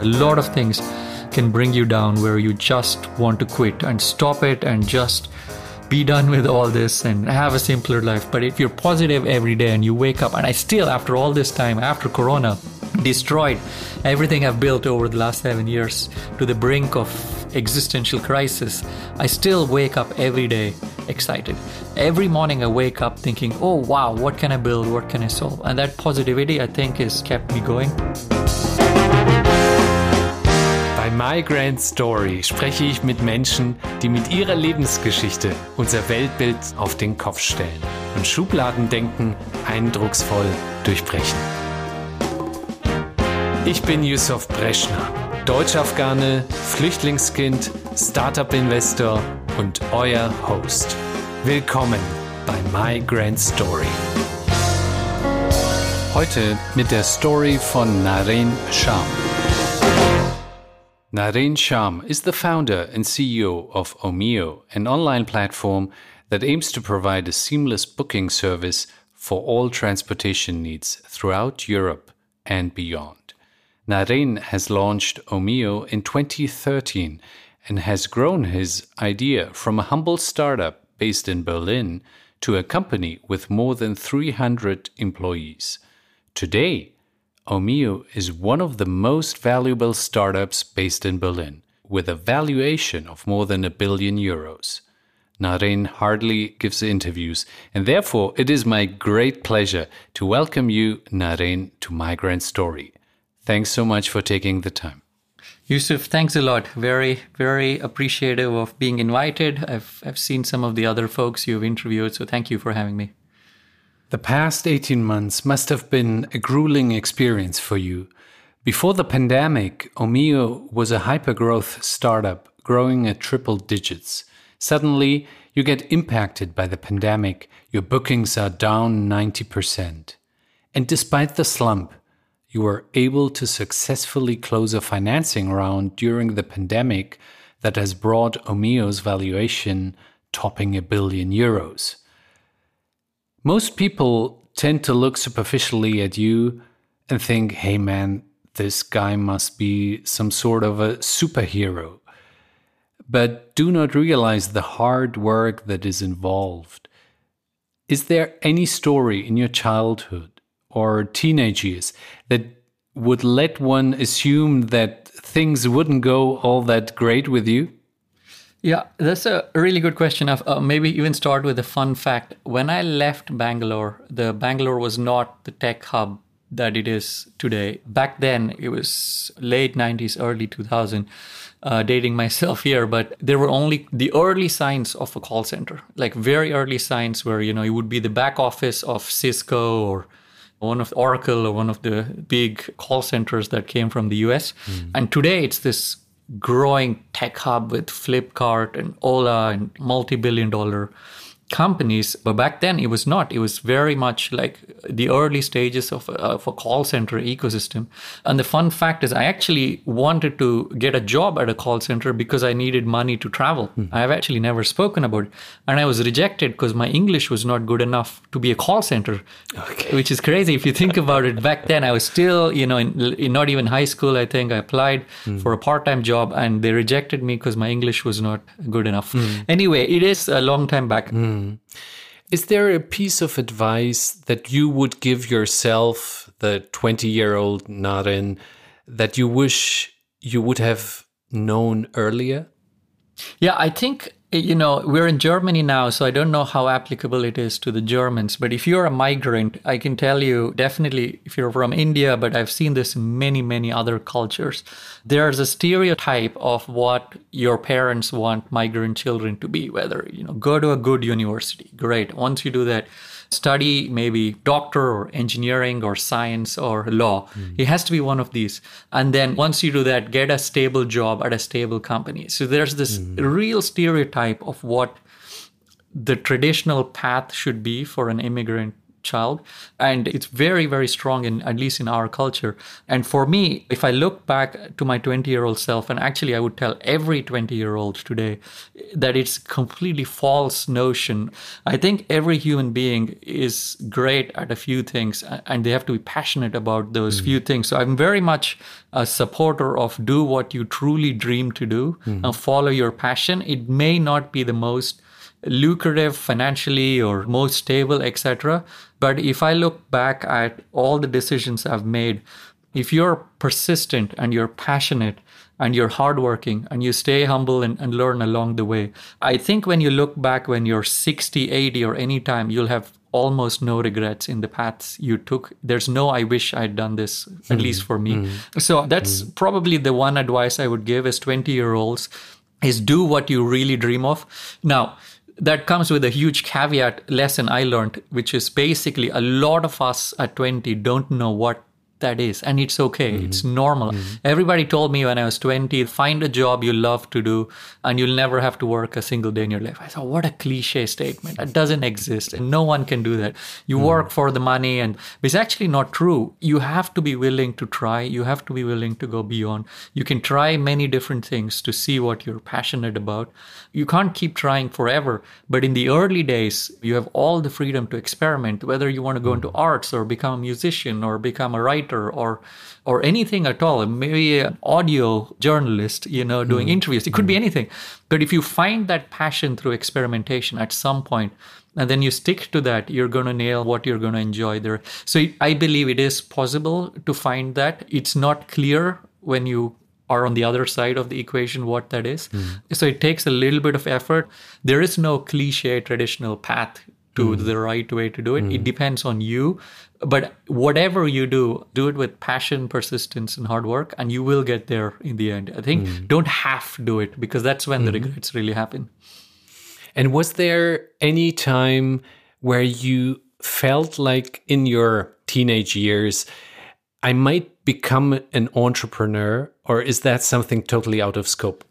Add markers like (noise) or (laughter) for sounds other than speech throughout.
A lot of things can bring you down where you just want to quit and stop it and just be done with all this and have a simpler life. But if you're positive every day and you wake up, and I still, after all this time, after Corona, destroyed everything I've built over the last seven years to the brink of existential crisis, I still wake up every day excited. Every morning I wake up thinking, oh wow, what can I build? What can I solve? And that positivity, I think, has kept me going. Bei My Grand Story spreche ich mit Menschen, die mit ihrer Lebensgeschichte unser Weltbild auf den Kopf stellen und Schubladendenken eindrucksvoll durchbrechen. Ich bin Yusuf Breschner, Deutsch-Afghane, Flüchtlingskind, Startup-Investor und euer Host. Willkommen bei My Grand Story. Heute mit der Story von Naren Sham. Naren Shaam is the founder and CEO of Omio, an online platform that aims to provide a seamless booking service for all transportation needs throughout Europe and beyond. Naren has launched Omio in 2013 and has grown his idea from a humble startup based in Berlin to a company with more than 300 employees. Today, Omio is one of the most valuable startups based in Berlin, with a valuation of more than a billion euros. Naren hardly gives interviews, and therefore it is my great pleasure to welcome you, Naren, to My Grand Story. Thanks so much for taking the time. Yusuf, thanks a lot. Very, very appreciative of being invited. I've, I've seen some of the other folks you've interviewed, so thank you for having me. The past 18 months must have been a grueling experience for you. Before the pandemic, Omio was a hypergrowth startup growing at triple digits. Suddenly, you get impacted by the pandemic, your bookings are down 90%. And despite the slump, you were able to successfully close a financing round during the pandemic that has brought Omio's valuation topping a billion euros. Most people tend to look superficially at you and think, hey man, this guy must be some sort of a superhero. But do not realize the hard work that is involved. Is there any story in your childhood or teenage years that would let one assume that things wouldn't go all that great with you? Yeah, that's a really good question. Uh, maybe even start with a fun fact. When I left Bangalore, the Bangalore was not the tech hub that it is today. Back then, it was late 90s, early 2000. Uh, dating myself here, but there were only the early signs of a call center, like very early signs where you know it would be the back office of Cisco or one of Oracle or one of the big call centers that came from the US. Mm. And today it's this growing tech hub with Flipkart and Ola and multi billion dollar companies. But back then, it was not. It was very much like the early stages of a, of a, call center ecosystem. And the fun fact is, I actually wanted to get a job at a call center because I needed money to travel. Mm. I have actually never spoken about it. And I was rejected because my English was not good enough to be a call center, okay. which is crazy if you think about it. Back then, I was still, you know, in, in not even high school, I think I applied mm. for a part time job and they rejected me because my English was not good enough. Mm. Anyway, it is a long time back. Hmm. Is there a piece of advice that you would give yourself, the 20 year old Naren, that you wish you would have known earlier? Yeah, I think eh, you know, we're in Germany now, so I don't know how applicable it is to the Germans. But if you're a migrant, I can tell you definitely if you're from India, but I've seen this in many, many other cultures, there's a stereotype of what your parents want migrant children to be, whether, you know, go to a good university. Great. Once you do that, study maybe doctor or engineering or science or law. Mm. It has to be one of these. And then once you do that, get a stable job at a stable company. So there's this mm. real stereotype of what the traditional path should be for an immigrant child and it's very very strong in at least in our culture and for me if i look back to my 20 year old self and actually i would tell every 20 year old today that it's completely false notion i think every human being is great at a few things and they have to be passionate about those mm-hmm. few things so i'm very much a supporter of do what you truly dream to do mm-hmm. and follow your passion it may not be the most lucrative financially or most stable, etc. But if I look back at all the decisions I've made, if you're persistent and you're passionate and you're hardworking and you stay humble and, and learn along the way, I think when you look back when you're 60, 80, or any time, you'll have almost no regrets in the paths you took. There's no, I wish I'd done this, at mm-hmm. least for me. Mm-hmm. So that's mm-hmm. probably the one advice I would give as 20 year olds is do what you really dream of. Now, that comes with a huge caveat lesson I learned, which is basically a lot of us at 20 don't know what that is and it's okay. Mm-hmm. it's normal. Mm-hmm. everybody told me when i was 20 find a job you love to do and you'll never have to work a single day in your life. I thought what a cliche statement. That doesn't exist and no one can do that. You mm-hmm. work for the money and it's actually not true. You have to be willing to try. You have to be willing to go beyond. You can try many different things to see what you're passionate about. You can't keep trying forever but in the early days you have all the freedom to experiment whether you want to go into mm-hmm. arts or become a musician or become a writer writer or or anything at all. Maybe an audio journalist you know doing mm interviews. It could mm be anything. But if you find that passion through experimentation at some point and then you stick to that you're going to nail what you're going to enjoy there. So i believe it is possible to find that. It's not clear when you are on the other side of the equation what that is. Mm so it takes a little bit of effort. There is no cliche traditional path to mm. the right way to do it. Mm. It depends on you. But whatever you do, do it with passion, persistence, and hard work, and you will get there in the end. I think mm. don't have to do it because that's when the mm-hmm. regrets really happen. And was there any time where you felt like in your teenage years, I might become an entrepreneur, or is that something totally out of scope?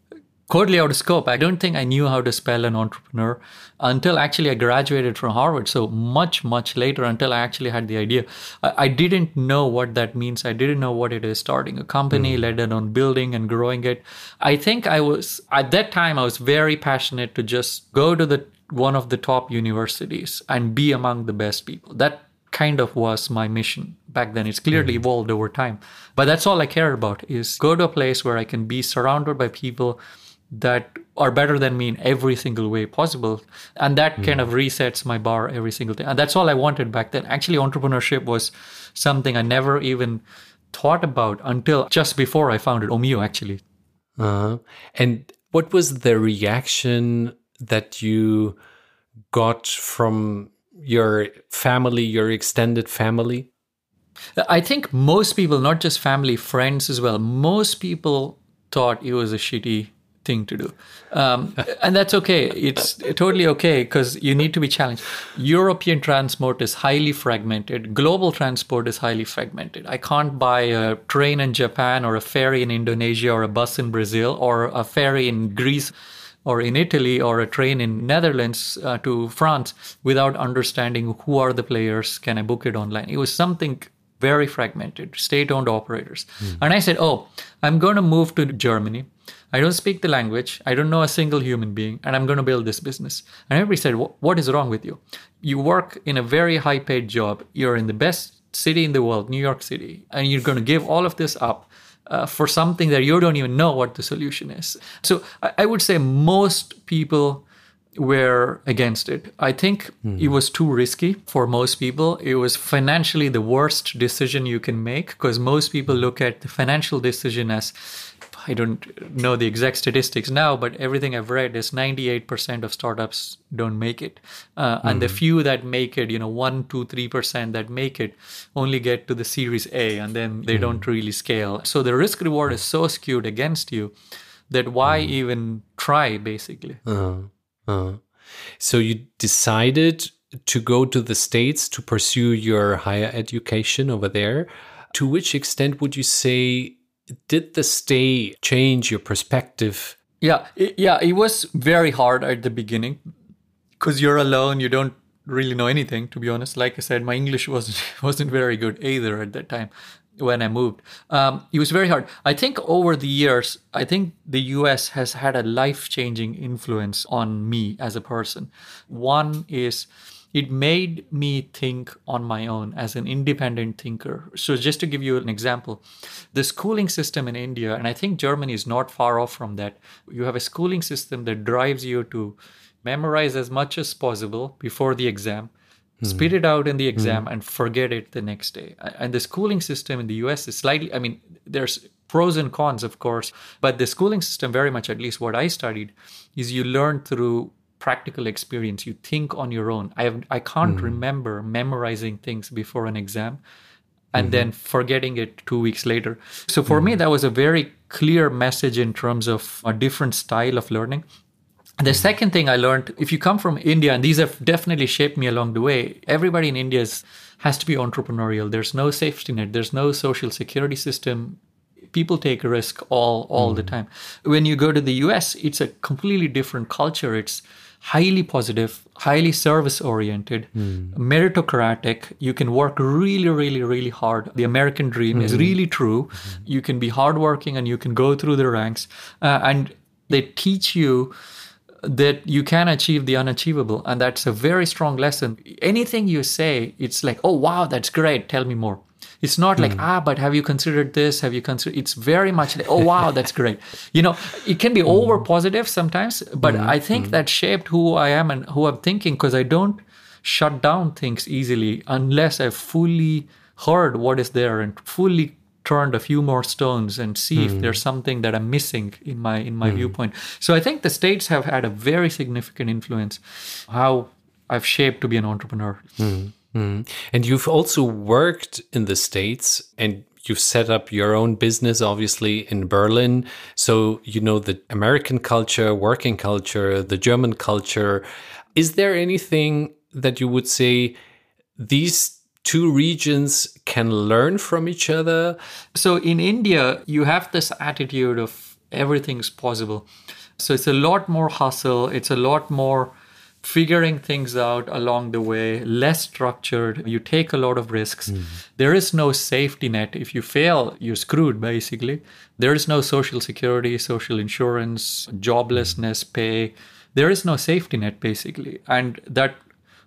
Out of scope. I don't think I knew how to spell an entrepreneur until actually I graduated from Harvard. So much, much later until I actually had the idea. I, I didn't know what that means. I didn't know what it is starting a company, mm. let alone building and growing it. I think I was, at that time, I was very passionate to just go to the one of the top universities and be among the best people. That kind of was my mission back then it's clearly mm evolved over time but that's all i care about is go to a place where i can be surrounded by people that are better than me in every single way possible. And that mm. kind of resets my bar every single day. And that's all i wanted back then. Actually entrepreneurship was something i never even thought about until just before i founded omio actually. Uh-huh. and what was the reaction that you got from your family your extended family? I think most people not just family friends as well most people thought it was a shitty thing to do. Um, and that's okay. It's totally okay because you need to be challenged. European transport is highly fragmented, global transport is highly fragmented. I can't buy a train in Japan or a ferry in Indonesia or a bus in Brazil or a ferry in Greece or in Italy or a train in Netherlands uh, to France without understanding who are the players. Can I book it online? It was something very fragmented, state owned operators. Mm. And I said, Oh, I'm going to move to Germany. I don't speak the language. I don't know a single human being, and I'm going to build this business. And everybody said, What is wrong with you? You work in a very high paid job. You're in the best city in the world, New York City, and you're going to give all of this up uh, for something that you don't even know what the solution is. So I, I would say most people were against it. I think mm. it was too risky for most people. It was financially the worst decision you can make because most people look at the financial decision as I don't know the exact statistics now, but everything I've read is 98% of startups don't make it. Uh, mm-hmm. And the mm-hmm. few that make it, you know, 1, 2, 3% that make it only get to the Series A and then they mm-hmm. don't really scale. So the risk reward is so skewed against you that why mm-hmm. even try, basically? Uh-huh. Uh-huh. So you decided to go to the States to pursue your higher education over there. To which extent would you say did the stay change your perspective? Yeah, it, yeah, it was very hard at the beginning because you're alone. You don't really know anything, to be honest. Like I said, my English (laughs) wasn't wasn't very good either at that time when I moved. Um, it was very hard. I think over the years, I think the US has had a life changing influence on me as a person. One is it made me think on my own as an independent thinker. So, just to give you an example, the schooling system in India, and I think Germany is not far off from that, you have a schooling system that drives you to memorize as much as possible before the exam hmm. spit it out in the exam hmm. and forget it the next day. And the schooling system in the US is slightly, I mean, there's pros and cons, of course, but the schooling system, very much, at least what I studied, is you learn through practical experience. You think on your own. I have, I can't hmm. remember memorizing things before an exam and hmm. then forgetting it two weeks later. So for me, hmm. that was a very clear message in terms of a different style of learning. The second thing I learned, if you come from India, and these have definitely shaped me along the way, everybody in India is, has to be entrepreneurial. There's no safety net, there's no social security system. People take risk all all the time. When you go to the US, it's a completely different culture. It's highly positive, highly service oriented, hmm. meritocratic. You can work really, really, really hard. The American dream is hmm. really true. Hmm. You can be hardworking and you can go through the ranks. Uh, and they teach you that you can achieve the unachievable and that's a very strong lesson. Anything you say it's like oh wow that's great tell me more. It's not like hmm. ah but have you considered this? Have you considered it's very much like oh wow that's great. (laughs) You know it can be hmm. over positive sometimes but hmm. i think that shaped who i am and who i'm thinking because i don't shut down things easily unless i've fully heard what is there and fully turned a few more stones and see if hmm. there's something that I'm missing in my in my hmm. viewpoint. So I think the states have had a very significant influence how I've shaped to be an entrepreneur. Hmm. And you've also worked in the States and you've set up your own business, obviously, in Berlin. So you know the American culture, working culture, the German culture. Is there anything that you would say these two regions can learn from each other? So in India, you have this attitude of everything's possible. So it's a lot more hustle, it's a lot more figuring things out along the way, less structured. You take a lot of risks. Mm-hmm. There is no safety net. If you fail, you're screwed, basically. There is no social security, social insurance, joblessness, mm-hmm. pay. There is no safety net, basically. And that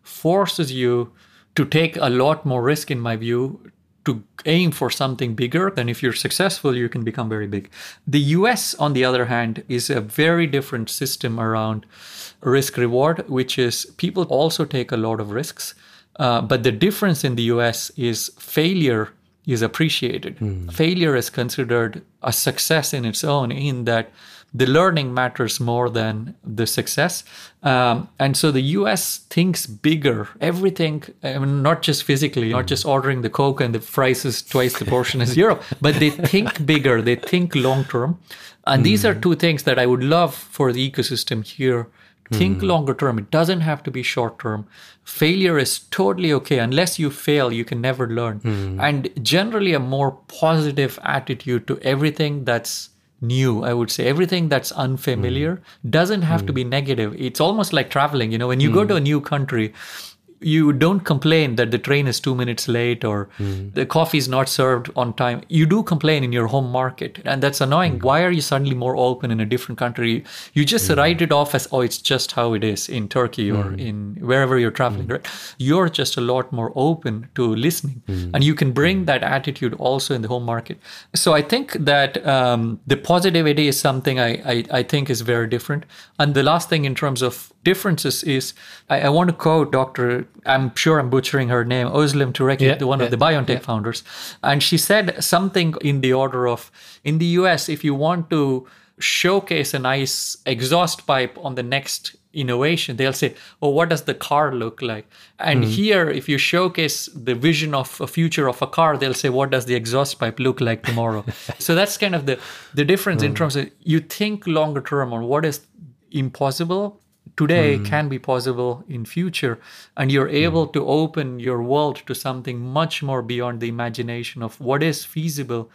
forces you to take a lot more risk, in my view, to aim for something bigger. Then, if you're successful, you can become very big. The US, on the other hand, is a very different system around risk reward, which is people also take a lot of risks. Uh, but the difference in the US is failure is appreciated. Failure is considered a success in its own, in that the learning matters more than the success. Um, and so the US thinks bigger. Everything, I mean, not just physically, not just ordering the Coke and the fries is twice the portion as Europe, (laughs) but they think bigger, they think long term. And these are hmm. two things that I would love for the ecosystem here. Think hmm. longer term. It doesn't have to be short term. Failure is totally okay. Unless you fail, you can never learn. Hmm. And generally, a more positive attitude to everything that's new i would say. Everything that's unfamiliar hmm. doesn't have to be hmm. negative. It's almost like traveling you know when you go hmm. to a new country you don't complain that the train is two minutes late or hmm. the coffee is not served on time. You do complain in your home market, and that's annoying. Hmm. Why are you suddenly more open in a different country? You just hmm. write it off as, oh, it's just how it is in Turkey or in wherever you're traveling, right? You're just a lot more open to listening, and you can bring that attitude also in the home market. So I think that um, the positivity is something I, I, I think is very different. And the last thing in terms of differences is I, I want to quote Dr. I'm sure I'm butchering her name, Özlem Türeci, Yeah, the one yeah, of the BioNTech founders. And she said something in the order of in the US, if you want to showcase a nice exhaust pipe on the next innovation, they'll say, Oh, what does the car look like? And hmm. here, if you showcase the vision of a future of a car, they'll say, What does the exhaust pipe look like tomorrow? (laughs) so that's kind of the, the difference in hmm. terms of you think longer term on what is impossible today hmm. can be possible in future and you're hmm. able to open your world to something much more beyond the imagination of what is feasible.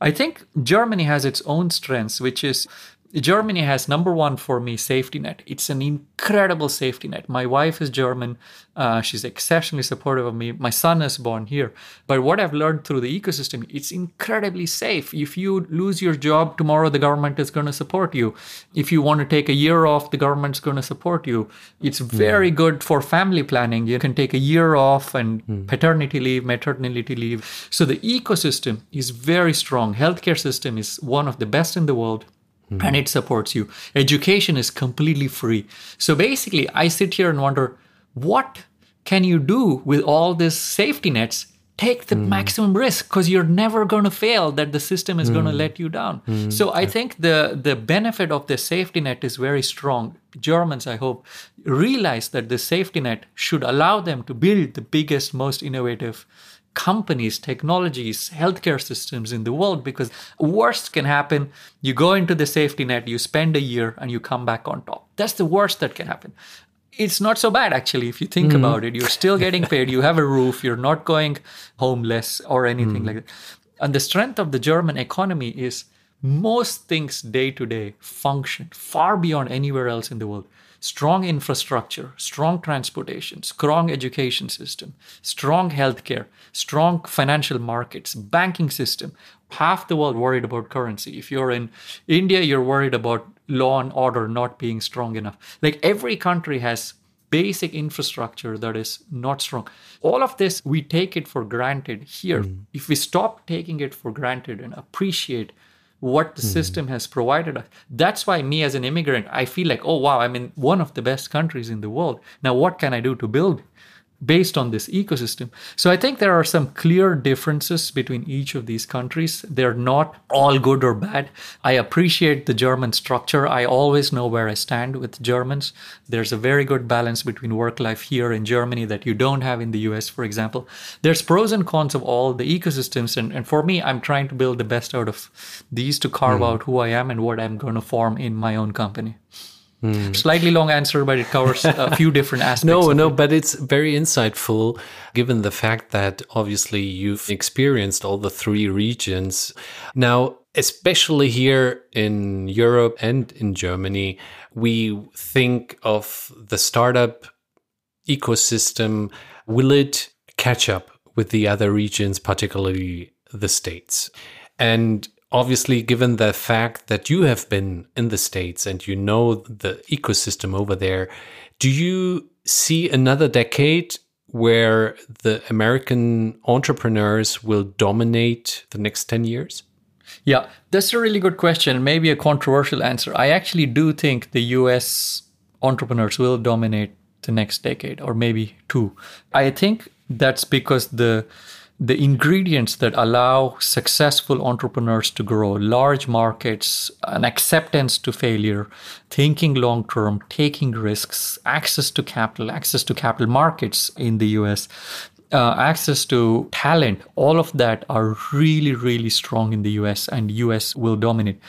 I think germany has its own strengths which is Germany has number one for me safety net. It's an incredible safety net. My wife is German. Uh, she's exceptionally supportive of me. My son is born here. But what I've learned through the ecosystem, it's incredibly safe. If you lose your job tomorrow, the government is going to support you. If you want to take a year off, the government's going to support you. It's very mm. good for family planning. You can take a year off and mm. paternity leave, maternity leave. So the ecosystem is very strong. Healthcare system is one of the best in the world mm-hmm. and it supports you. Education is completely free. So basically, I sit here and wonder what can you do with all these safety nets? Take the mm. maximum risk because you're never going to fail. That the system is mm. going to let you down. Mm. So I think the the benefit of the safety net is very strong. Germans, I hope, realize that the safety net should allow them to build the biggest, most innovative companies, technologies, healthcare systems in the world because worst can happen. You go into the safety net, you spend a year, and you come back on top. That's the worst that can happen. It's not so bad actually if you think mm. about it. You're still getting paid, you have a roof, you're not going homeless or anything mm. like that. And the strength of the German economy is most things day to day function far beyond anywhere else in the world strong infrastructure, strong transportation, strong education system, strong healthcare, strong financial markets, banking system. Half the world worried about currency. If you're in India, you're worried about law and order not being strong enough. Like every country has basic infrastructure that is not strong. All of this, we take it for granted here. Mm. If we stop taking it for granted and appreciate what the mm. system has provided us. That's why me as an immigrant, I feel like, oh wow, I'm in one of the best countries in the world. Now what can I do to build based on this ecosystem. So I think there are some clear differences between each of these countries. They're not all good or bad. I appreciate the German structure. I always know where I stand with Germans. There's a very good balance between work life here in Germany that you don't have in the US, for example. There's pros and cons of all the ecosystems. And, and for me, I'm trying to build the best out of these to carve mm. out who I am and what I'm going to form in my own company. Mm. Slightly long answer, but it covers a (laughs) few different aspects. no, no, it. but it's very insightful given the fact that obviously you've experienced all the three regions. Now, especially here in Europe and in Germany, we think of the startup ecosystem. Will it catch up with the other regions, particularly the States? And obviously, given the fact that you have been in the States and you know the ecosystem over there, do you see another decade where the American entrepreneurs will dominate the next 10 years? Yeah, that's a really good question. Maybe a controversial answer. I actually do think the US entrepreneurs will dominate the next decade or maybe two. I think that's because the the ingredients that allow successful entrepreneurs to grow large markets, an acceptance to failure, thinking long term, taking risks, access to capital, access to capital markets in the US, uh, access to talent, all of that are really, really strong in the US, and US will dominate.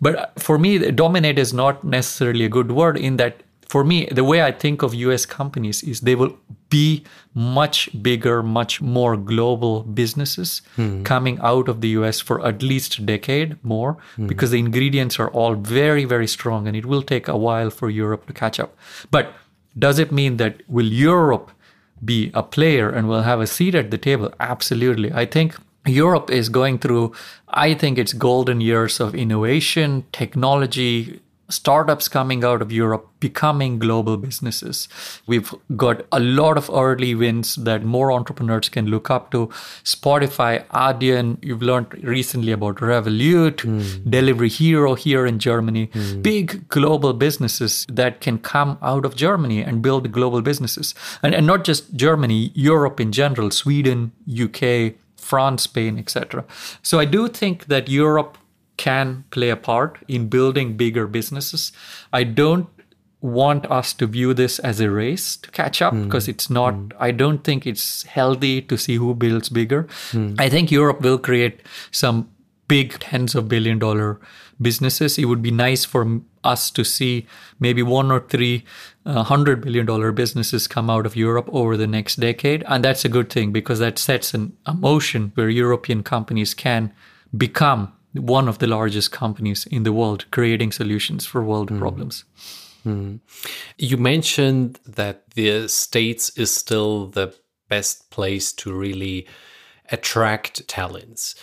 But for me, dominate is not necessarily a good word in that for me, the way I think of US companies is they will be much bigger, much more global businesses mm. coming out of the US for at least a decade more mm. because the ingredients are all very, very strong and it will take a while for Europe to catch up. But does it mean that will Europe be a player and will have a seat at the table? Absolutely. I think Europe is going through, I think it's golden years of innovation, technology, startups coming out of Europe becoming global businesses. We've got a lot of early wins that more entrepreneurs can look up to. Spotify, Adyen, you've learned recently about Revolut, mm. Delivery Hero here in Germany. Mm. Big global businesses that can come out of Germany and build global businesses. And, and not just Germany, Europe in general, Sweden, UK, France, Spain, etc. So I do think that Europe can play a part in building bigger businesses. I don't want us to view this as a race to catch up because mm. it's not mm. i don't think it's healthy to see who builds bigger mm. i think europe will create some big tens of billion dollar businesses it would be nice for us to see maybe one or three uh, hundred billion dollar businesses come out of europe over the next decade and that's a good thing because that sets an, a motion where european companies can become one of the largest companies in the world creating solutions for world mm. problems. Mm. You mentioned that the States is still the best place to really attract talents.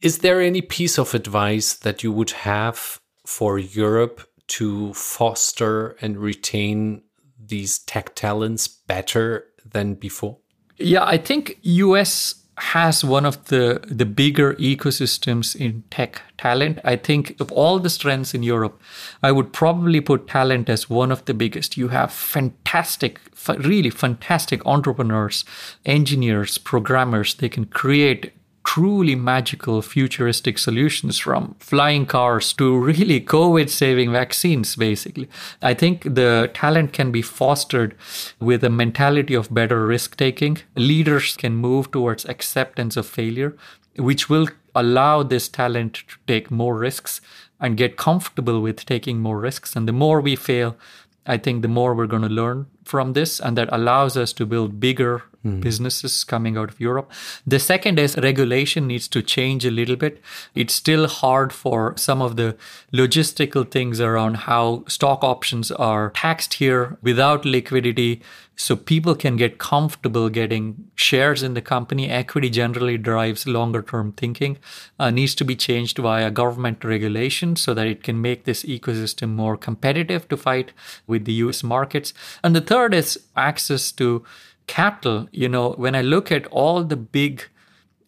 Is there any piece of advice that you would have for Europe to foster and retain these tech talents better than before? Yeah, I think US has one of the the bigger ecosystems in tech talent. I think of all the strengths in Europe, I would probably put talent as one of the biggest. You have fantastic, really fantastic entrepreneurs, engineers, programmers. They can create truly magical futuristic solutions from flying cars to (laughs) really COVID saving vaccines, basically. I think the talent can be fostered with a mentality of better risk taking. Leaders can move towards acceptance of failure, which will allow this talent to take more risks and get comfortable with taking more risks. And the more we fail, I think the more we're going to learn from this, and that allows us to build bigger mm. businesses coming out of Europe. The second is regulation needs to change a little bit. It's still hard for some of the logistical things around how stock options are taxed here without liquidity. So people can get comfortable getting shares in the company. Equity generally drives longer term thinking. Uh, needs to be changed via government regulation so that it can make this ecosystem more competitive to fight with the US markets. And the third is access to capital, you know, when I look at all the big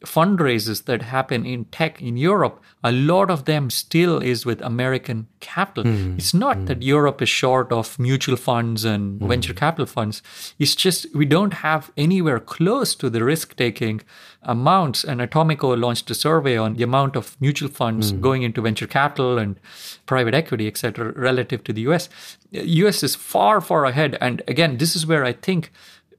fundraisers that happen in tech in Europe, a lot of them still is with American capital. Mm. It's not mm. that Europe is short of mutual funds and mm. venture capital funds. It's just we don't have anywhere close to the risk taking amounts. And Atomico launched a survey on the amount of mutual funds hmm. going into venture capital and private equity, etc., relative to the US. US is far, far ahead. And again, this is where I think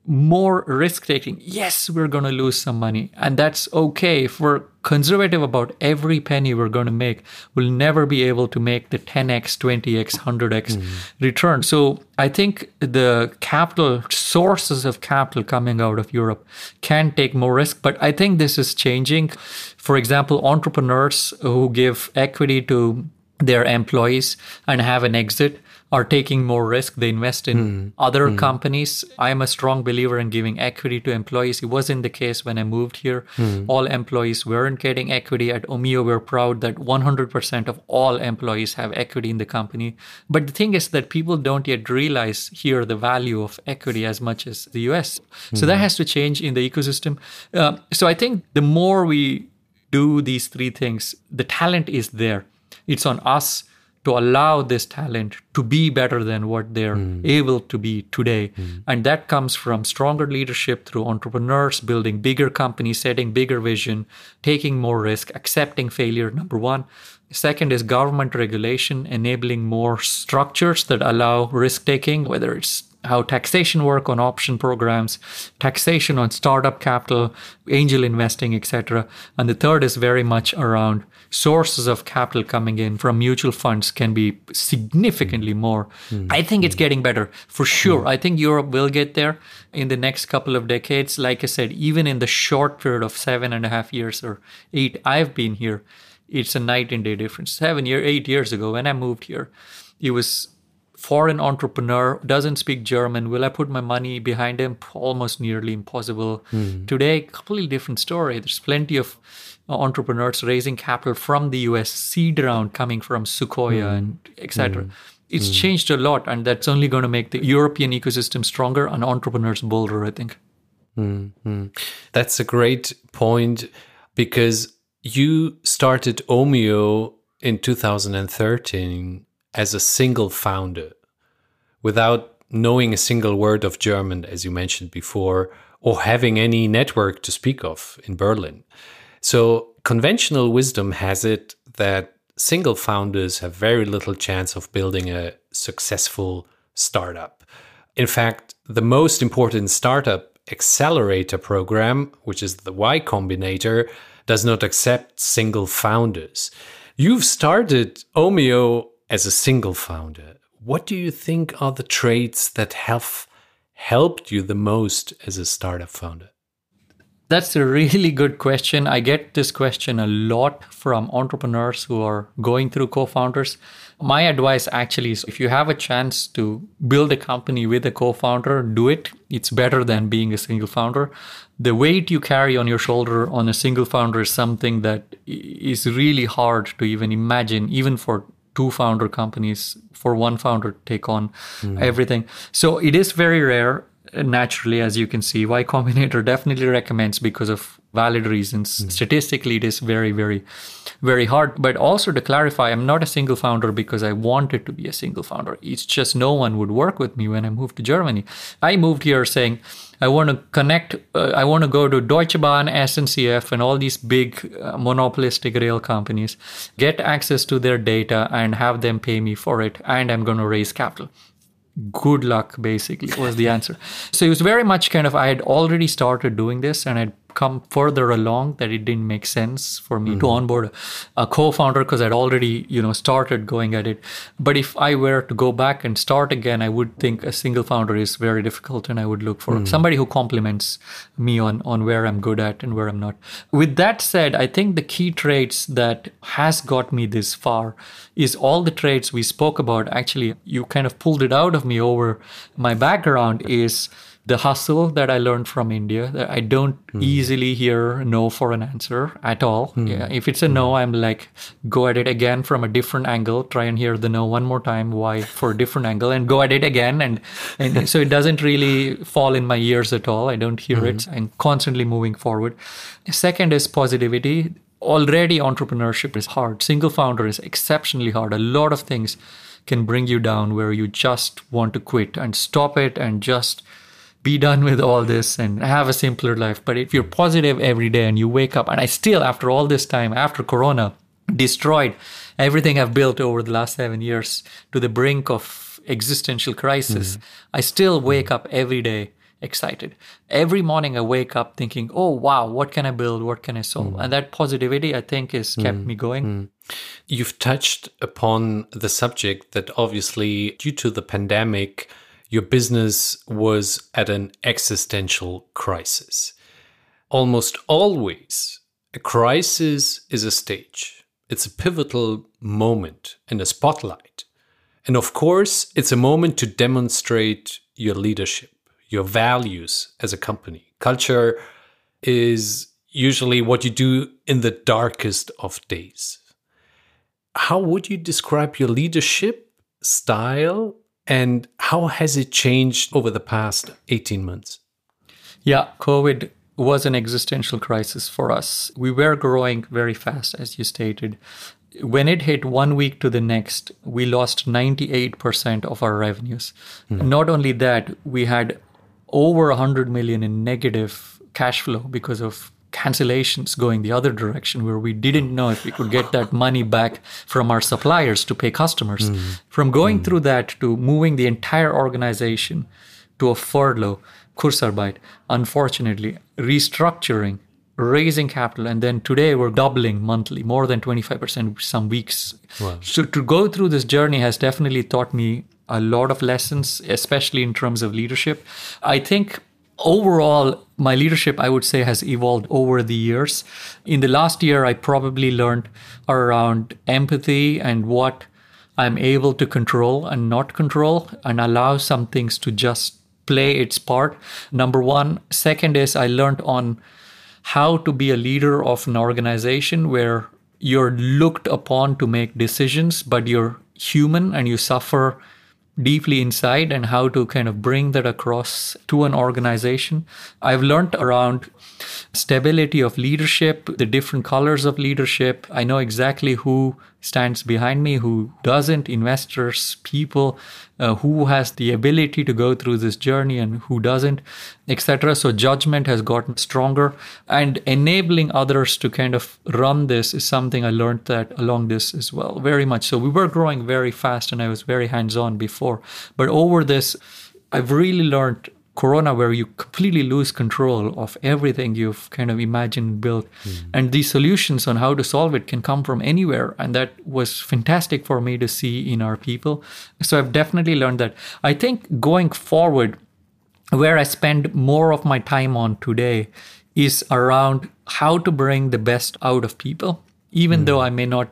more risk taking. Yes, we're going to lose some money, and that's okay. If we're conservative about every penny we're going to make, we'll never be able to make the 10x, 20x, 100x mm-hmm. return. So I think the capital sources of capital coming out of Europe can take more risk, but I think this is changing. For example, entrepreneurs who give equity to their employees and have an exit are taking more risk. They invest in mm. other mm. companies. I am a strong believer in giving equity to employees. It wasn't the case when I moved here. Mm. All employees weren't getting equity. At Omio, we're proud that 100% of all employees have equity in the company. But the thing is that people don't yet realize here the value of equity as much as the US. So that hmm. has to change in the ecosystem. Uh, so I think the more we do these three things, the talent is there. It's on us to allow this talent to be better than what they're mm. able to be today. Mm. And that comes from stronger leadership through entrepreneurs building bigger companies, setting bigger vision, taking more risk, accepting failure, number one. Second is government regulation, enabling more structures that allow risk taking, whether it's how taxation work on option programs, taxation on startup capital, angel investing, etc. And the third is very much around sources of capital coming in from mutual funds can be significantly more. Mm-hmm. I think it's getting better for sure. Mm-hmm. I think Europe will get there in the next couple of decades. Like I said, even in the short period of seven and a half years or eight I've been here, it's a night and day difference. Seven year, eight years ago when I moved here, it was foreign entrepreneur doesn't speak german will i put my money behind him almost nearly impossible mm. today completely different story there's plenty of entrepreneurs raising capital from the us seed round coming from sequoia mm. and etc mm. it's hmm. changed a lot and that's only going to make the european ecosystem stronger and entrepreneurs bolder i think hmm. that's a great point because you started omio in 2013 as a single founder without knowing a single word of German, as you mentioned before, or having any network to speak of in Berlin. So, conventional wisdom has it that single founders have very little chance of building a successful startup. In fact, the most important startup accelerator program, which is the Y Combinator, does not accept single founders. You've started Omio as a single founder, what do you think are the traits that have helped you the most as a startup founder? That's a really good question. I get this question a lot from entrepreneurs who are going through co founders. My advice actually is if you have a chance to build a company with a co founder, do it. It's better than being a single founder. The weight you carry on your shoulder on a single founder is something that is really hard to even imagine, even for two founder companies, for one founder to take on mm. everything. So it is very rare naturally, as you can see. Y Combinator definitely recommends because of valid reasons. Mm. Statistically, it is very, very, very hard. But also to clarify, I'm not a single founder because I wanted to be a single founder. It's just no one would work with me when I moved to Germany. I moved here saying, I want to connect, uh, I want to go to Deutsche Bahn, SNCF, and all these big uh, monopolistic rail companies, get access to their data and have them pay me for it. And I'm going to raise capital good luck basically was the (laughs) answer so it was very much kind of i had already started doing this and i'd come further along that it didn't make sense for me mm-hmm. to onboard a, co-founder because I'd already you know started going at it. But if I were to go back and start again, I would think a single founder is very difficult, and I would look for mm-hmm. somebody who complements me on on where I'm good at and where I'm not. With that said, I think the key traits that has got me this far is all the traits we spoke about. Actually, you kind of pulled it out of me over my background is the hustle that I learned from India. That I don't mm. easily hear no for an answer at all. Mm. Yeah, if it's a no, I'm like go at it again from a different angle. Try and hear the no one more time. Why for a different angle and go at it again. And and (laughs) so it doesn't really fall in my ears at all. I don't hear mm. it. Hmm. I'm constantly moving forward. Second is positivity. Already entrepreneurship is hard. Single founder is exceptionally hard. A lot of things can bring you down where you just want to quit and stop it and just be done with all this and have a simpler life. But if you're positive every day and you wake up, and I still, after all this time, after Corona, destroyed everything I've built over the last seven years to the brink of existential crisis, mm. I still wake up every day excited. Every morning I wake up thinking, oh, wow, what can I build? What can I solve? Mm. And that positivity, I think, has kept mm. me going. Mm. You've touched upon the subject that obviously, due to the pandemic, your business was at an existential crisis. Almost always, a crisis is a stage, it's a pivotal moment and a spotlight. And of course, it's a moment to demonstrate your leadership, your values as a company. Culture is usually what you do in the darkest of days. How would you describe your leadership style and how has it changed over the past 18 months? Yeah, COVID was an existential crisis for us. We were growing very fast, as you stated. When it hit one week to the next, we lost 98% of our revenues. Mm. Not only that, we had over 100 million in negative cash flow because of cancellations going the other direction where we didn't know if we could get that money back from our suppliers to pay customers. Mm. From going mm. through that to moving the entire organization to a furlough, Kurzarbeit, unfortunately, restructuring, raising capital, and then today we're doubling monthly, more than 25% some weeks. Wow. So to go through this journey has definitely taught me a lot of lessons, especially in terms of leadership. I think overall, my leadership, I would say, has evolved over the years. In the last year, I probably learned around empathy and what I'm able to control and not control, and allow some things to just play its part. Number one. Second is I learned on how to be a leader of an organization where you're looked upon to make decisions, but you're human and you suffer deeply inside and how to kind of bring that across to an organization. I've learned around stability of leadership, the different colors of leadership. I know exactly who stands behind me, who doesn't, investors, people, uh, who has the ability to go through this journey and who doesn't, etc. So judgment has gotten stronger and enabling others to kind of run this is something I learned that along this as well, very much. So we were growing very fast and I was very hands on before. But over this, I've really learned corona where you completely lose control of everything you've kind of imagined built mm. and these solutions on how to solve it can come from anywhere and that was fantastic for me to see in our people so i've definitely learned that i think going forward where i spend more of my time on today is around how to bring the best out of people, even though I may not,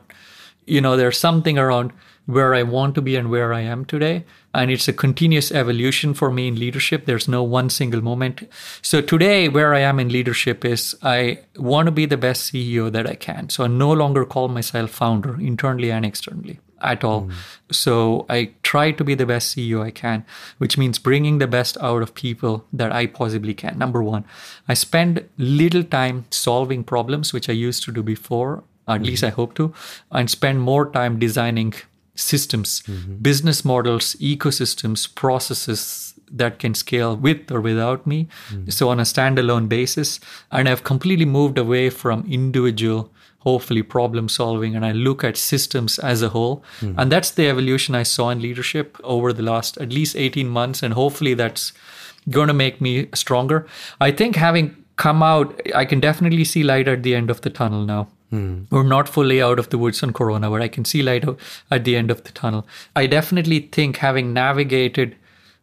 you know, there's something around where I want to be and where I am today. And it's a continuous evolution for me in leadership. There's no one single moment. So today, where I am in leadership is I want to be the best CEO that I can. So I no longer call myself founder internally and externally at all. Mm. So I try to be the best CEO I can, which means bringing the best out of people that I possibly can. Number one, I spend little time solving problems, which I used to do before, at mm-hmm. least I hope to, and spend more time designing systems, mm-hmm. business models, ecosystems, processes that can scale with or without me. Mm-hmm. So on a standalone basis. And I've completely moved away from individual, hopefully problem solving, and I look at systems as a whole. Mm-hmm. And that's the evolution I saw in leadership over the last at least 18 months. And hopefully that's going to make me stronger. I think having come out, I can definitely see light at the end of the tunnel now. We're not fully out of the woods on Corona, but I can see light at the end of the tunnel. I definitely think having navigated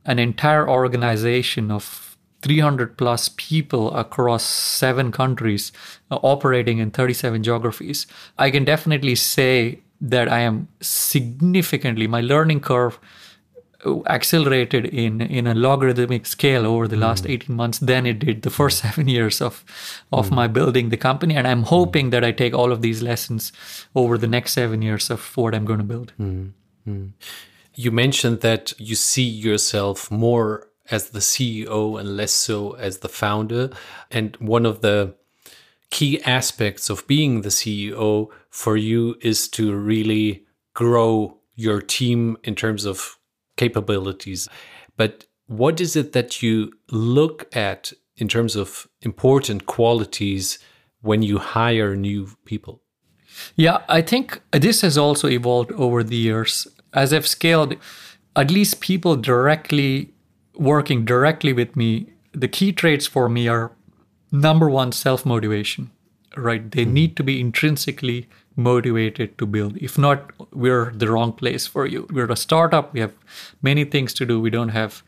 an entire organization of 300 plus people across seven countries uh, operating in 37 geographies, I can definitely say that I am significantly, my learning curve accelerated in in a logarithmic scale over the last hmm. 18 months than it did the first hmm. seven years of of hmm. my building the company. And i'm hoping that i take all of these lessons over the next seven years of what i'm going to build You mentioned that you see yourself more as the CEO and less so as the founder. And one of the key aspects of being the CEO for you is to really grow your team in terms of capabilities. But what is it that you look at in terms of important qualities when you hire new people? Yeah, I think this has also evolved over the years. As I've scaled, at least people directly working directly with me, the key traits for me are number one, self motivation, right? They hmm. need to be intrinsically motivated to build. If not, we're the wrong place for you. We're a startup, we have many things to do. We don't have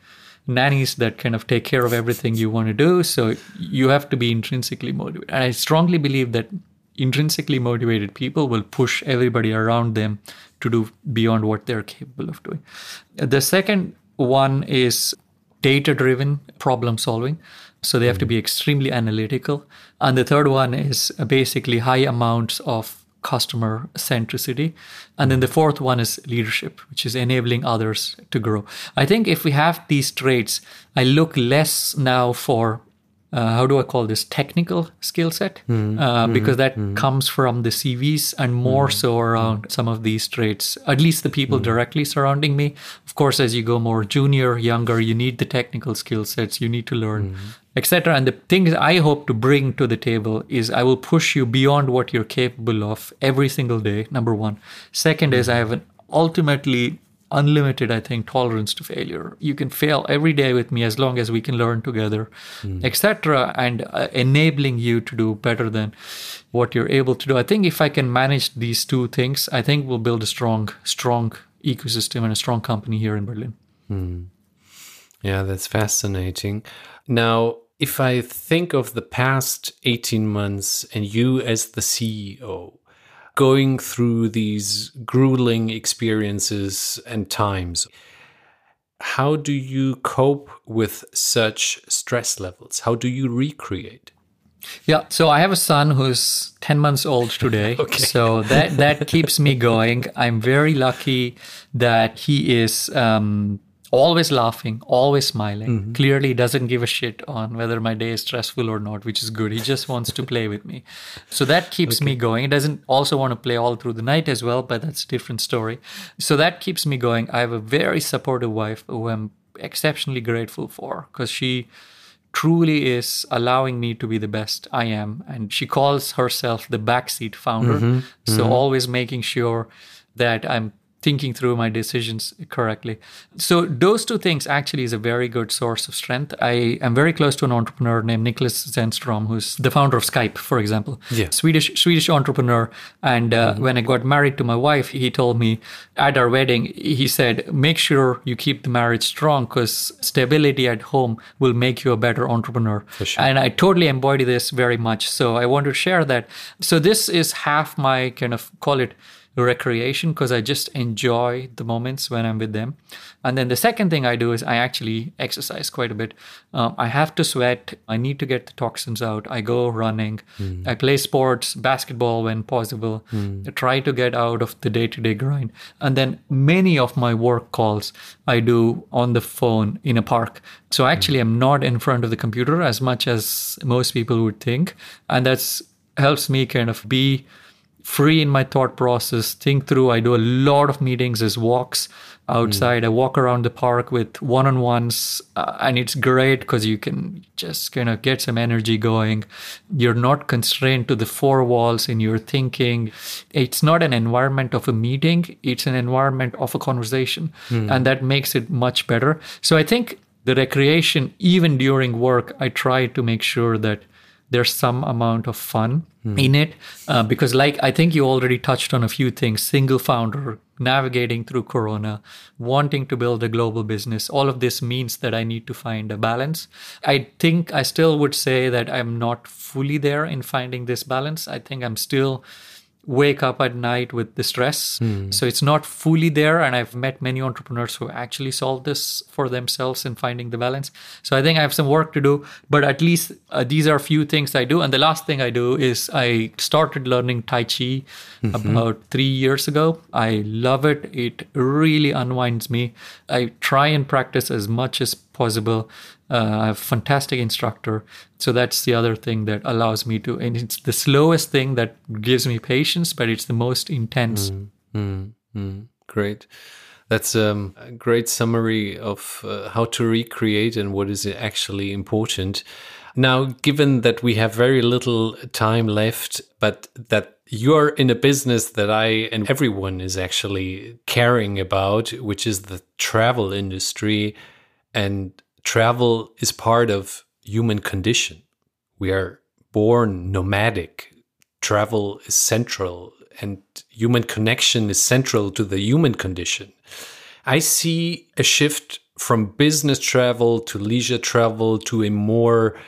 nannies that kind of take care of everything you want to do. So you have to be intrinsically motivated. And I strongly believe that intrinsically motivated people will push everybody around them to do beyond what they're capable of doing. The second one is data driven problem solving. So they have to hmm. be extremely analytical. And the third one is uh, basically high amounts of customer centricity. And then the fourth one is leadership, which is enabling others to grow. I think if we have these traits, I look less now for uh, how do I call this technical skill set? Hmm. Uh, hmm. because that hmm. comes from the CVs and more so around some of these traits, at least the people directly surrounding me. Of course, as you go more junior, younger, you need the technical skill sets, you need to learn, etc. And the things I hope to bring to the table is I will push you beyond what you're capable of every single day, number one. Second is I have an ultimately unlimited i think tolerance to failure you can fail every day with me as long as we can learn together etc and uh, enabling you to do better than what you're able to do i think if i can manage these two things i think we'll build a strong strong ecosystem and a strong company here in berlin Yeah, that's fascinating. Now, if I think of the past 18 months and you as the CEO, going through these grueling experiences and times, how do you cope with such stress levels? How do you recreate? Yeah, so I have a son who's 10 months old today. (laughs) Okay. So that that keeps me going. I'm very lucky that he is um, always laughing, always smiling. Mm-hmm. Clearly doesn't give a shit on whether my day is stressful or not, which is good. He just wants to play with me. So that keeps me going. He doesn't also want to play all through the night as well, but that's a different story. So that keeps me going. I have a very supportive wife who I'm exceptionally grateful for because she truly is allowing me to be the best I am. And she calls herself the backseat founder. Mm-hmm. So mm-hmm. always making sure that I'm thinking through my decisions correctly. So those two things actually is a very good source of strength. I am very close to an entrepreneur named Niklas Zennström, who's the founder of Skype, for example. Yeah. Swedish Swedish entrepreneur. And uh, when I got married to my wife, he told me at our wedding, he said, make sure you keep the marriage strong because stability at home will make you a better entrepreneur. For sure. And I totally embody this very much. So I want to share that. So this is half my kind of call it recreation because I just enjoy the moments when I'm with them. And then the second thing I do is I actually exercise quite a bit. Um, I have to sweat. I need to get the toxins out. I go running. Hmm. I play sports, basketball when possible. Hmm. I try to get out of the day to day grind. And then many of my work calls I do on the phone in a park. So hmm. actually, I'm not in front of the computer as much as most people would think. And that's helps me kind of be free in my thought process, think through. I do a lot of meetings as walks outside. I walk around the park with one on ones, uh, and it's great because you can just kind of get some energy going. You're not constrained to the four walls in your thinking. It's not an environment of a meeting, it's an environment of a conversation, and that makes it much better. So I think the recreation, even during work, I try to make sure that there's some amount of fun in it uh, because like i think you already touched on a few things single founder navigating through corona wanting to build a global business all of this means that i need to find a balance. I think i still would say that i'm not fully there in finding this balance. I think i'm still wake up at night with the stress. So it's not fully there. And I've met many entrepreneurs who actually solved this for themselves in finding the balance. So I think I have some work to do, but at least uh, these are a few things I do. And the last thing I do is I started learning Tai Chi about three years ago. I love it. It really unwinds me. I try and practice as much as possible. Uh, I have a fantastic instructor. So that's the other thing that allows me to, and it's the slowest thing that gives me patience, but it's the most intense. Great. That's um, a great summary of uh, how to recreate and what is actually important. Now, given that we have very little time left, but that you're in a business that I and everyone is actually caring about, which is the travel industry, and travel is part of human condition. We are born nomadic. Travel is central, and human connection is central to the human condition. I see a shift from business travel to leisure travel to a more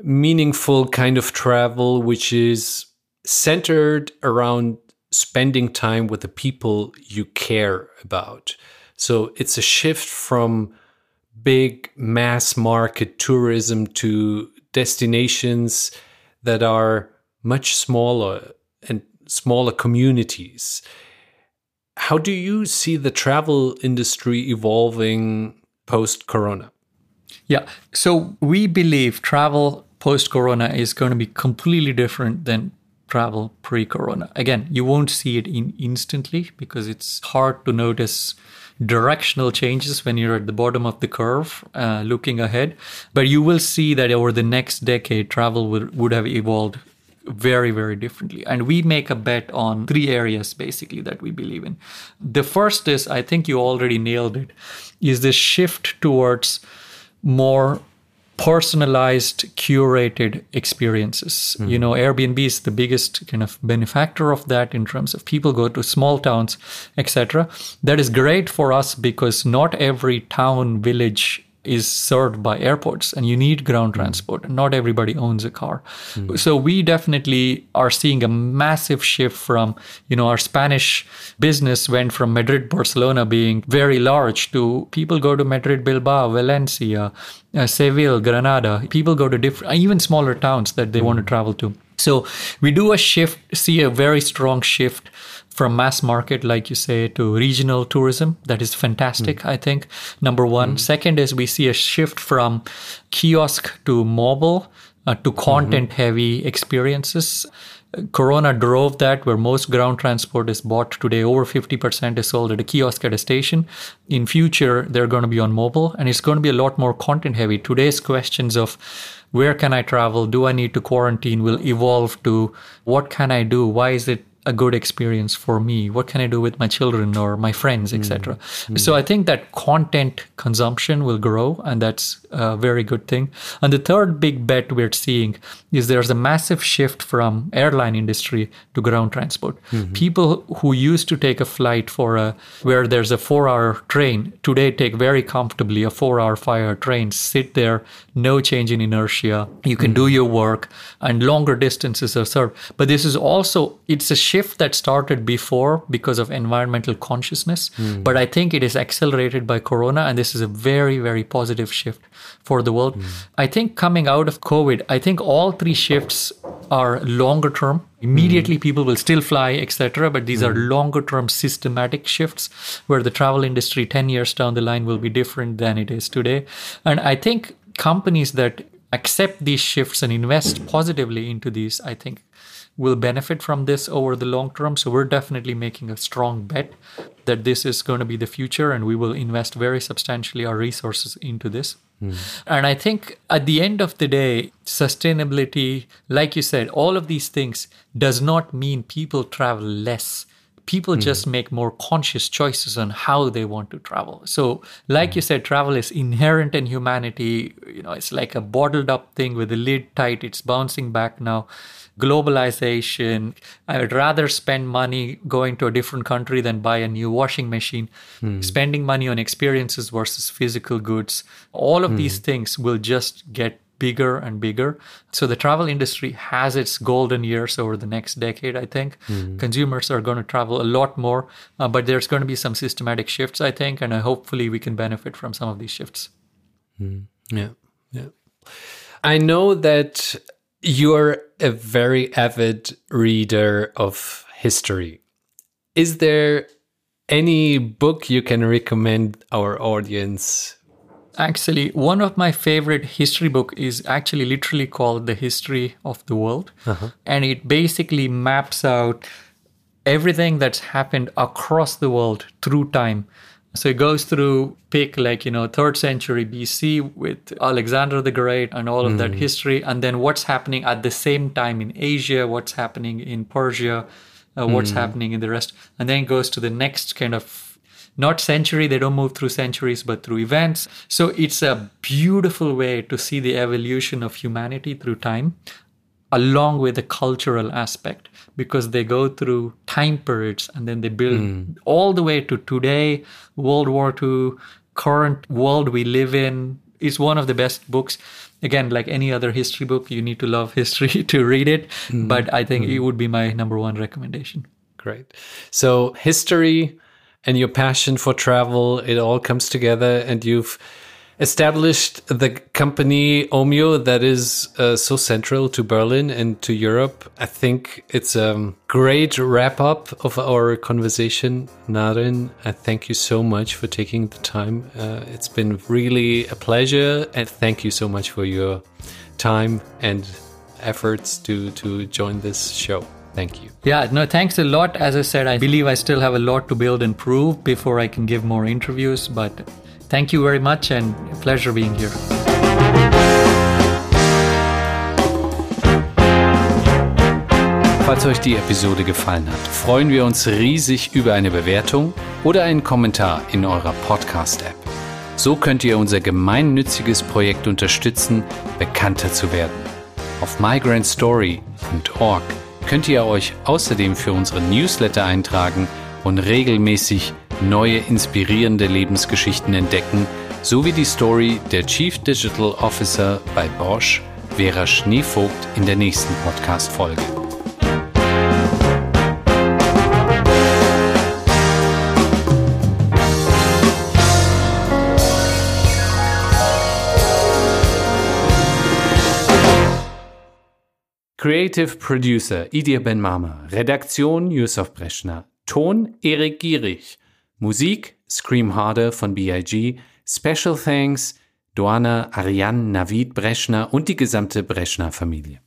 meaningful kind of travel, which is centered around spending time with the people you care about. So it's a shift from big mass market tourism to destinations that are much smaller and smaller communities. How do you see the travel industry evolving post corona? Yeah. So we believe travel post corona is going to be completely different than travel pre corona. Again, you won't see it in instantly because it's hard to notice directional changes when you're at the bottom of the curve uh, looking ahead. But you will see that over the next decade, travel would, would have evolved very very differently and we make a bet on three areas basically that we believe in the first is i think you already nailed it is this shift towards more personalized curated experiences. You hmm. know airbnb is the biggest kind of benefactor of that in terms of people go to small towns etc that is great for us because not every town village is served by airports and you need ground hmm. transport. Not everybody owns a car. Hmm. So we definitely are seeing a massive shift from you know our spanish business went from madrid barcelona being very large to people go to madrid bilbao valencia uh, seville granada. People go to different even smaller towns that they hmm. want to travel to. So we do a shift see a very strong shift from mass market, like you say, to regional tourism. That is fantastic, hmm. I think. Number one. Hmm. Second is we see a shift from kiosk to mobile uh, to content mm-hmm. heavy experiences. Corona drove that where most ground transport is bought today. Over 50% is sold at a kiosk at a station. In future, they're going to be on mobile and it's going to be a lot more content heavy. Today's questions of where can I travel? Do I need to quarantine will evolve to what can I do? Why is it a good experience for me? What can I do with my children or my friends, etc.? Mm. So I mm. think that content consumption will grow, and that's a very good thing. And the third big bet we're seeing is there's a massive shift from airline industry to ground transport. Mm-hmm. People who used to take a flight for a where there's a four-hour train today take very comfortably a four-hour, five-hour train, sit there, no change in inertia. You can mm-hmm. do your work, and longer distances are served. But this is also it's a shift that started before because of environmental consciousness. Mm. But I think it is accelerated by Corona, and this is a very, very positive shift for the world. Hmm. I think coming out of COVID, I think all three shifts are longer term. Immediately, hmm. people will still fly, etc. But these are hmm. longer term systematic shifts where the travel industry 10 years down the line will be different than it is today. And I think companies that accept these shifts and invest positively into these, I think, will benefit from this over the long term. So we're definitely making a strong bet that this is going to be the future and we will invest very substantially our resources into this. Hmm. And I think at the end of the day, sustainability, like you said, all of these things does not mean people travel less. People hmm. just make more conscious choices on how they want to travel. So, like hmm. you said, travel is inherent in humanity. You know, it's like a bottled up thing with the lid tight. It's bouncing back now. Globalization. I would rather spend money going to a different country than buy a new washing machine. Spending money on experiences versus physical goods. All of these things will just get bigger and bigger. So the travel industry has its golden years over the next decade, I think. Consumers are going to travel a lot more, uh, but there's going to be some systematic shifts, I think, and uh, hopefully we can benefit from some of these shifts. Yeah, yeah. I know that you're a very avid reader of history. Is there any book you can recommend our audience? Actually, one of my favorite history book is actually literally called The History of the World. Uh-huh. And it basically maps out everything that's happened across the world through time. So it goes through pick like, you know, third century BC with Alexander the Great and all of that history. And then what's happening at the same time in Asia, what's happening in Persia, uh, what's happening in the rest. And then it goes to the next kind of not century they don't move through centuries but through events so it's a beautiful way to see the evolution of humanity through time along with the cultural aspect because they go through time periods and then they build hmm. all the way to today. World war ii current world we live in is one of the best books. Again like any other history book you need to love (laughs) history to read it hmm. but i think hmm. it would be my number one recommendation. Great. So, history and your passion for travel, it all comes together, and you've established the company Omio that is uh, so central to Berlin and to Europe. I think it's a great wrap up of our conversation, Naren. I thank you so much for taking the time. Uh, it's been really a pleasure, and thank you so much for your time and efforts to to join this show. Thank you. Yeah, no, thanks a lot. As I said, I believe I still have a lot to build and prove before I can give more interviews. But thank you very much and a pleasure being here. Falls euch die Episode gefallen hat, freuen wir uns riesig über eine Bewertung oder einen Kommentar in eurer Podcast-App. So könnt ihr unser gemeinnütziges Projekt unterstützen, bekannter zu werden. Auf migrantstory.org könnt ihr euch außerdem für unsere Newsletter eintragen und regelmäßig neue inspirierende Lebensgeschichten entdecken, sowie die Story der Chief Digital Officer bei Bosch, Vera Schneevogt, in der nächsten Podcast-Folge. Creative Producer Idir Ben Mama, Redaktion Yusuf Breschner, Ton Erik Gierig, Musik Scream Harder von BIG, Special Thanks Doana Ariane Navid Breschner und die gesamte Breschner Familie.